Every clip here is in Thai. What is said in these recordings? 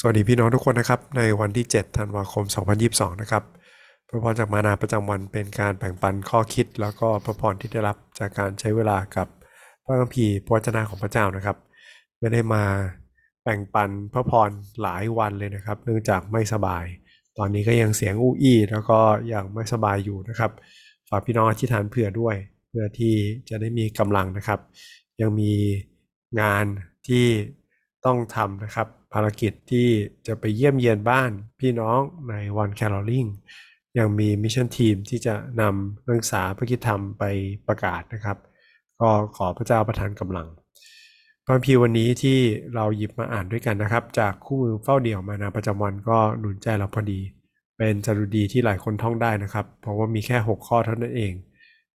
สวัสดีพี่น้องทุกคนนะครับ ในวันที่ 7 ธันวาคม 2022 นะครับพระพรจากมานาประจำวันเป็นการแบ่งปันข้อคิด แล้วก็พระพรที่ได้รับจากการใช้เวลากับพระคัมภีร์พระวจนะของพระเจ้านะครับ ไม่ได้มาแบ่งปันพระพรหลายวันเลยนะครับ เนื่องจากไม่สบาย ตอนนี้ก็ยังเสียงอู้อี้แล้วก็ยังไม่สบายอยู่นะครับ ฝากพี่น้องอธิษฐานเผื่อด้วย เพื่อที่จะได้มีกำลังนะครับ ยังมีงานที่ต้องทำนะครับ ภารกิจที่จะไปเยี่ยมเยียนบ้านพี่น้องในวัน caroling ยังมี mission team ที่จะนำนักศึกษาพระคริสตธรรมไปประกาศนะครับ ก็ขอพระเจ้าประทานกำลังพระคัมภีร์วันนี้ที่เราหยิบมาอ่านด้วยกันนะครับ จากคู่มือเฝ้าเดี่ยวมานาประจำวันก็หนุนใจเราพอดี เป็นสดุดีที่หลายคนท่องได้นะครับ เพราะว่ามีแค่ 6 ข้อเท่านั้นเอง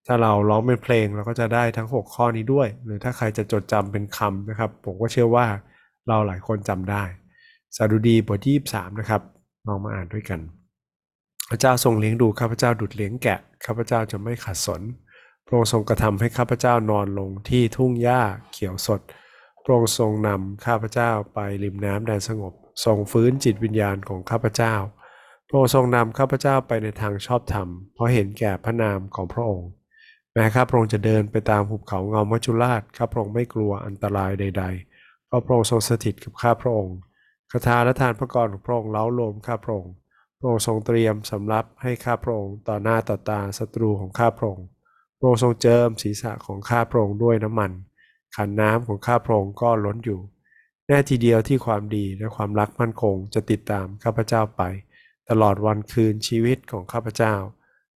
ถ้าเราร้องเป็นเพลงเราก็จะได้ทั้ง 6 ข้อนี้ด้วย หรือถ้าใครจะจดจำเป็นคำนะครับ ผมก็เชื่อว่า เราหลายคนจำได้สาดุดีบทที่ 23 นะครับลองมาอ่านด้วยกัน พระเจ้าทรงเลี้ยงดูข้าพเจ้าดุดเลี้ยงแกะข้าพเจ้าจะไม่ขัดสน พระองค์ทรงกระทำให้ข้าพเจ้านอนลงที่ทุ่งหญ้าเขียวสด พระองค์ทรงนำข้าพเจ้าไปริมน้ำแดนสงบ ทรงฟื้นจิตวิญญาณของข้าพเจ้า พระองค์ทรงนำข้าพเจ้าไปในทางชอบธรรม เพราะเห็นแก่พระนามของพระองค์ แม้ข้าพระองค์จะเดินไปตามหุบเขาเงามัจจุราชข้าพระองค์ไม่กลัวอันตรายใด ๆ เพราะพระองค์ทรงสถิตกับข้าพระองค์คาถาและทานพระกรของพระองค์เล้าโลมข้าพระองค์พระองค์ทรงเตรียมสำรับให้ข้าพระองค์ต่อหน้าต่อตาศัตรูของข้าพระองค์พระองค์ทรงเจิมศีรษะของข้าพระองค์ด้วยน้ำมัน ขันน้ำของข้าพระองค์ก็ล้นอยู่ แน่ทีเดียวที่ความดีและความรักมั่นคงจะติดตามข้าพเจ้าไป ตลอดวันคืนชีวิตของข้าพเจ้า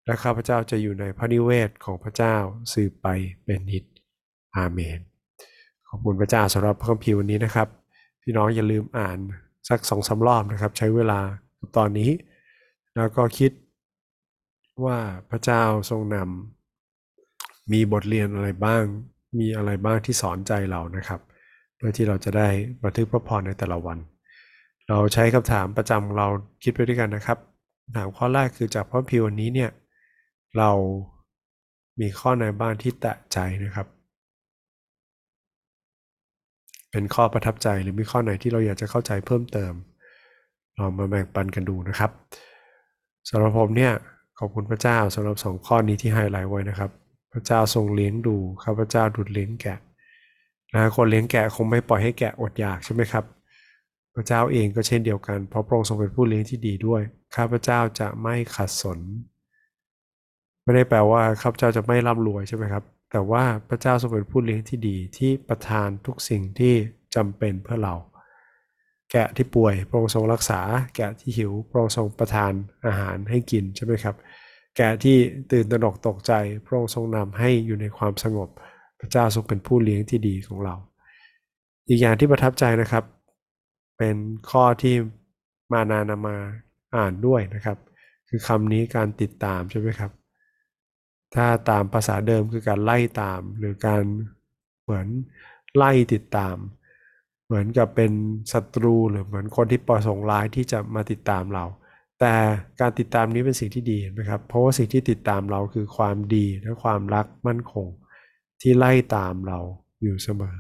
และข้าพเจ้าจะอยู่ในพระนิเวศของพระเจ้าสืบไปเป็นนิจอาเมน ขอบคุณพระเจ้าสำหรับพระคัมภีร์วันนี้นะครับ พี่น้องอย่าลืมอ่านสักสองสารอบนะครับ ใช้เวลาตอนนี้ แล้วก็คิดว่าพระเจ้าทรงนำมีบทเรียนอะไรบ้าง มีอะไรบ้างที่สอนใจเรานะครับเพื่อที่เราจะได้บันทึกพระพรในแต่ละวัน เราใช้คำถามประจำเราคิดไปด้วยกันนะครับถามข้อแรกคือจากพระพิวันนี้เนี่ยเรามีข้อไหนบ้างที่แตะใจนะครับ เป็นข้อประทับใจหรือมีข้อไหนที่เราอยากจะเข้าใจเพิ่มเติมเรามาแบ่งปันกันดูนะครับสำหรับผมเนี่ยขอบคุณพระเจ้าสำหรับสองข้อนี้ที่ไฮไลท์ไว้นะครับ พระเจ้าทรงเลี้ยงดูข้าพเจ้าดุดเลี้ยงแกะนะคนเลี้ยงแกะคงไม่ปล่อยให้แกะอดอยากใช่ไหมครับ พระเจ้าเองก็เช่นเดียวกันเพราะพระองค์ทรงเป็นผู้เลี้ยงที่ดีด้วย ข้าพเจ้าจะไม่ขัดสน ไม่ได้แปลว่าข้าพเจ้าจะไม่ร่ำรวยใช่ไหมครับ แต่ว่าพระเจ้าทรงเป็นผู้เลี้ยงที่ดีที่ประทานทุกสิ่งที่จำเป็นเพื่อเรา แกะที่ป่วยพระองค์ทรงรักษา แกะที่หิวพระองค์ทรงประทานอาหารให้กินใช่ไหมครับ แกะที่ตื่นตระหนกตกใจพระองค์ทรงนำให้อยู่ในความสงบ พระเจ้าทรงเป็นผู้เลี้ยงที่ดีของเรา อีกอย่างที่ประทับใจนะครับ เป็นข้อที่มานานามาอ่านด้วยนะครับ คือคำนี้การติดตามใช่ไหมครับ ถ้าตามภาษาเดิมคือการไล่ตาม หรือการเหมือนไล่ติดตาม เหมือนกับเป็นศัตรูหรือเหมือนคนที่ประสงค์ร้ายที่จะมาติดตามเรา แต่การติดตามนี้เป็นสิ่งที่ดีนะครับ เพราะว่าสิ่งที่ติดตามเราคือความดีและความรักมั่นคง ที่ไล่ตามเราอยู่เสมอ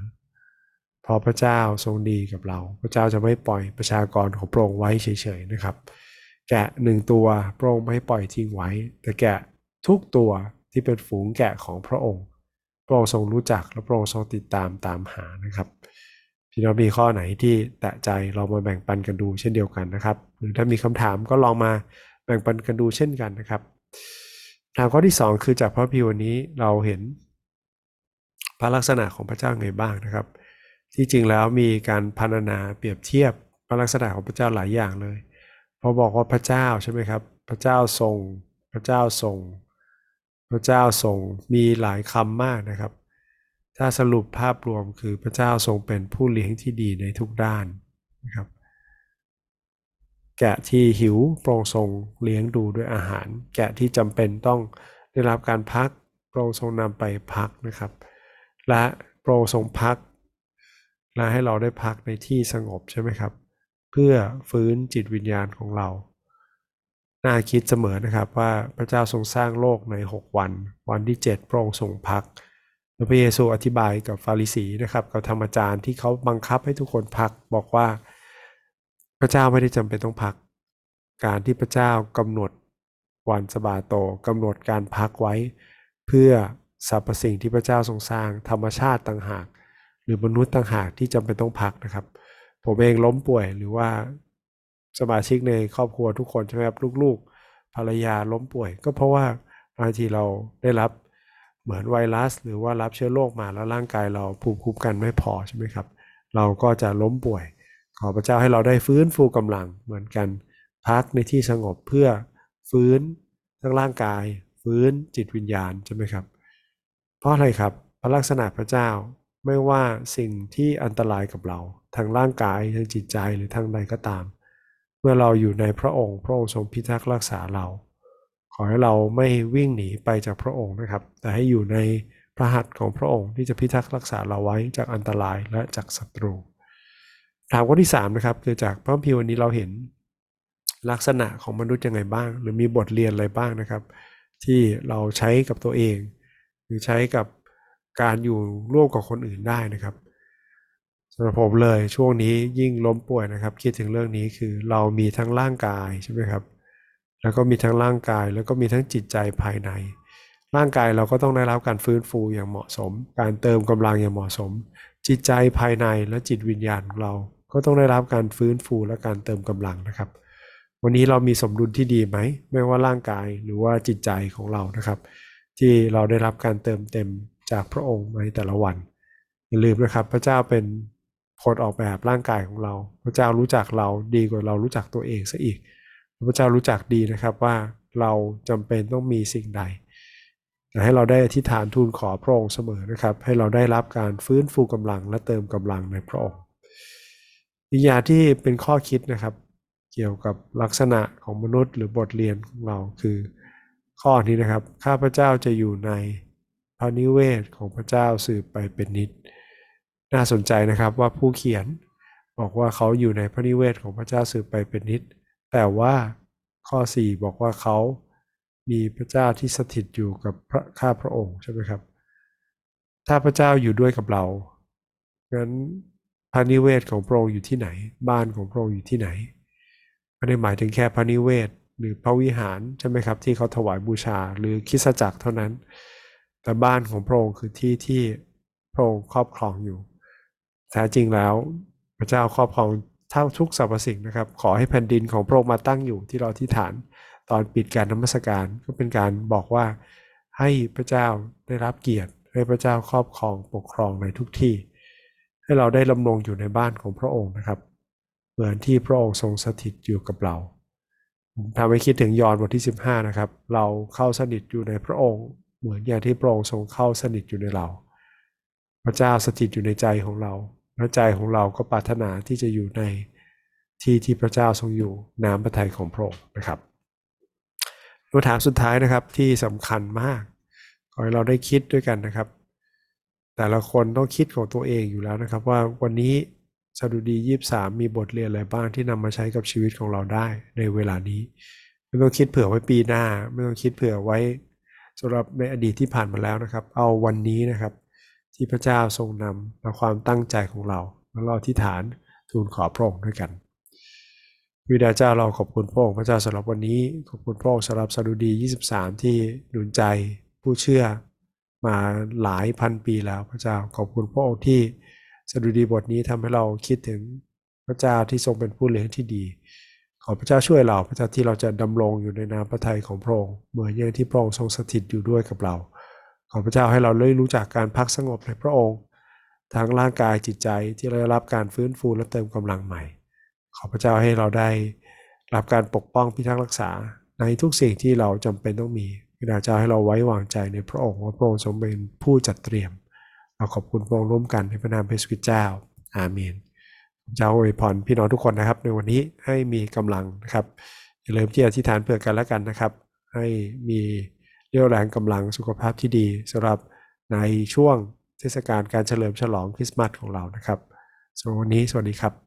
เพราะพระเจ้าทรงดีกับเรา พระเจ้าจะไม่ปล่อยประชากรของพระองค์ไว้เฉยๆนะครับ แกะหนึ่งตัวพระองค์ไม่ปล่อยทิ้งไว้ แต่แกะทุกตัว ที่เป็นฝูงแกะของพระองค์ พระองค์ทรงรู้จักและพระองค์ทรงติดตามตามหานะครับพี่น้องมีข้อไหนที่แตะใจเรามาแบ่งปันกันดูเช่นเดียวกันนะครับ หรือถ้ามีคำถามก็ลองมาแบ่งปันกันดูเช่นกันนะครับถามข้อที่ 2 คือจากพระพิวันนี้เราเห็นพระลักษณะของพระเจ้าไงบ้างนะครับ ที่จริงแล้วมีการพันนาเปรียบเทียบพระลักษณะของพระเจ้าหลายอย่างเลยพอบอกว่าพระเจ้าใช่ไหมครับ พระเจ้าทรง พระเจ้าทรง พระเจ้าทรงมีหลายคำมากนะครับ ถ้าสรุปภาพรวมคือพระเจ้าทรงเป็นผู้เลี้ยงที่ดีในทุกด้านนะครับ แกะที่หิวโปรงทรงเลี้ยงดูด้วยอาหาร แกะที่จำเป็นต้องได้รับการพักโปรงทรงนำไปพักนะครับ และโปรงทรงพักและให้เราได้พักในที่สงบใช่ไหมครับ เพื่อฟื้นจิตวิญญาณของเรา น่าคิดเสมอนะครับว่าพระเจ้าทรงสร้างโลกใน 6 วัน วันที่ 7 พระองค์ทรงพักพระเยซูอธิบายกับฟาริสีนะครับกับธรรมจารย์ที่เขาบังคับให้ทุกคนพักบอกว่า พระเจ้าไม่ได้จำเป็นต้องพัก การที่พระเจ้ากำหนดวันสบาโตกำหนดการพักไว้ เพื่อสรรพสิ่งที่พระเจ้าทรงสร้างธรรมชาติต่างหาก หรือมนุษย์ต่างหากที่จำเป็นต้องพักนะครับ ผมเองล้มป่วยหรือว่า สมาชิกในครอบครัวทุกคนใช่ไหมครับลูกๆ ภรรยาล้มป่วย ก็เพราะว่าบางทีเราได้รับเหมือนไวรัส หรือว่ารับเชื้อโรคมาแล้วร่างกายเราภูมิคุ้มกันไม่พอใช่ไหมครับ เราก็จะล้มป่วย ขอพระเจ้าให้เราได้ฟื้นฟูกำลังเหมือนกันพักในที่สงบเพื่อฟื้นทั้งร่างกาย ฟื้นจิตวิญญาณใช่ไหมครับ เพราะอะไรครับพระลักษณะพระเจ้าไม่ว่าสิ่งที่อันตรายกับเรา ทางร่างกายทางจิตใจหรือทางใดก็ตาม มื่อเราอยู่ในพระองค์พระองค์ทรงพิทักษ์รักษาเรา ขอให้เราไม่วิ่งหนีไปจากพระองค์นะครับ แต่ให้อยู่ในพระหัตถ์ของพระองค์ที่จะพิทักษ์รักษาเราไว้จากอันตรายและจากศัตรูถามข้อที่3นะครับคือจากพระคัมภีร์วันนี้เราเห็นลักษณะของมนุษย์ยังไงบ้าง หรือมีบทเรียนอะไรบ้างนะครับ ที่เราใช้กับตัวเอง หรือใช้กับการอยู่ร่วมกับคนอื่นได้นะครับ สำหรับผมเลยช่วงนี้ยิ่งล้มป่วยนะครับ คิดถึงเรื่องนี้คือเรามีทั้งร่างกายใช่ไหมครับ แล้วก็มีทั้งร่างกาย แล้วก็มีทั้งจิตใจภายใน ร่างกายเราก็ต้องได้รับการฟื้นฟูอย่างเหมาะสม การเติมกำลังอย่างเหมาะสม จิตใจภายในและจิตวิญญาณของเรา ก็ต้องได้รับการฟื้นฟูและการเติมกำลังนะครับ วันนี้เรามีสมดุลที่ดีไหมไม่ว่าร่างกายหรือว่าจิตใจของเรานะครับ ที่เราได้รับการเติมเต็มจากพระองค์ในแต่ละวันอย่าลืมนะครับ พระเจ้าเป็น คนออกแบบร่างกายของเรา พระเจ้ารู้จักเราดีกว่าเรารู้จักตัวเองซะอีก พระเจ้ารู้จักดีนะครับว่าเราจำเป็นต้องมีสิ่งใดให้เราได้อธิษฐานทูลขอพระองค์เสมอนะครับ ให้เราได้รับการฟื้นฟูกำลังและเติมกำลังในพระองค์อีกอย่างที่เป็นข้อคิดนะครับ เกี่ยวกับลักษณะของมนุษย์หรือบทเรียนของเราคือ ข้อนี้นะครับ ข้าพเจ้าจะอยู่ในพระนิเวศของพระเจ้าสืบไปเป็นนิด น่าสนใจนะครับว่าผู้เขียนบอกว่าเขาอยู่ในพระนิเวศของพระเจ้าสืบไปเป็นนิด แต่ว่าข้อ 4 บอกว่าเขามีพระเจ้าที่สถิตอยู่กับพระข้าพระองค์ใช่ไหมครับ ถ้าพระเจ้าอยู่ด้วยกับเรางั้นพระนิเวศของพระองค์อยู่ที่ไหน บ้านของพระองค์อยู่ที่ไหนไม่ได้หมายถึงแค่พระนิเวศ หรือพระวิหารใช่ไหมครับ ที่เขาถวายบูชาหรือคิสจักรเท่านั้น แต่บ้านของพระองค์คือที่ที่พระองค์ครอบครองอยู่ แท้จริงแล้ว พระเจ้าครอบครองเท่าทุกสรรพสิ่งนะครับ ขอให้แผ่นดินของพระองค์มาตั้งอยู่ที่เราที่ฐาน ตอนปิดการนมัสการก็เป็นการบอกว่า ให้พระเจ้าได้รับเกียรติ ให้พระเจ้าครอบครองปกครองในทุกที่ ให้เราได้ลำลงอยู่ในบ้านของพระองค์นะครับ เหมือนที่พระองค์ทรงสถิตอยู่กับเราผมทำให้คิดถึงยอห์นบทที่ 15 นะครับ เราเข้าสนิทอยู่ในพระองค์ เหมือนอย่างที่พระองค์ทรงเข้าสนิทอยู่ในเรา พระเจ้าสถิตอยู่ในใจของเรา พระใจของเราก็ปรารถนาที่จะอยู่ในที่ที่พระเจ้าทรงอยู่น้ำพระทัยของพระองค์นะครับคำถามสุดท้ายนะครับที่สำคัญมากขอให้เราได้คิดด้วยกันนะครับ แต่ละคนต้องคิดของตัวเองอยู่แล้วนะครับ ว่าวันนี้สดุดียี่สามมีบทเรียนอะไรบ้างที่นำมาใช้กับชีวิตของเราได้ในเวลานี้ ไม่ต้องคิดเผื่อไว้ปีหน้า ไม่ต้องคิดเผื่อไว้สำหรับในอดีตที่ผ่านมาแล้วนะครับ เอาวันนี้นะครับ ที่พระเจ้าทรงนำและความตั้งใจของเราแล้วเราที่ฐานทูลขอพระองค์ด้วยกันวิดาเจ้าเราขอบคุณพระองค์พระเจ้าสำหรับวันนี้ขอบคุณพระองค์สำหรับสดุดี 23 ที่หนุนใจผู้เชื่อมาหลายพันปีแล้วพระเจ้าขอบคุณพระองค์ที่สดุดีบทนี้ทำให้เราคิดถึงพระเจ้าที่ทรงเป็นผู้เลี้ยงที่ดี ขอพระเจ้าช่วยเราพระเจ้าที่เราจะดำรงอยู่ในน้ำพระทัยของพระองค์เหมือนอย่างที่พระองค์ทรงสถิตอยู่ด้วยกับเรา ขอพระเจ้าให้เราได้รู้จักการพักสงบในพระองค์ทั้งร่างกายจิตใจที่เราได้รับการฟื้นฟูและเติมกำลังใหม่ ขอพระเจ้าให้เราได้รับการปกป้องพิทักษ์รักษาในทุกสิ่งที่เราจำเป็นต้องมีพระเจ้าให้เราไว้วางใจในพระองค์ว่าพระองค์ทรงเป็นผู้จัดเตรียม เราขอบคุณพระองค์ร่วมกันในพระนามพระสุริเจ้า อาเมนเจ้าอวยพรพี่น้องทุกคนนะครับ ในวันนี้ให้มีกำลังนะครับอย่าลืมที่อธิษฐานเพื่อกันและกันนะครับ ให้มี เรี่ยวแรงกำลังสุขภาพที่ดีสำหรับในช่วงเทศกาลการเฉลิมฉลองคริสต์มาสของเรานะครับสำหรับวันนี้สวัสดีครับ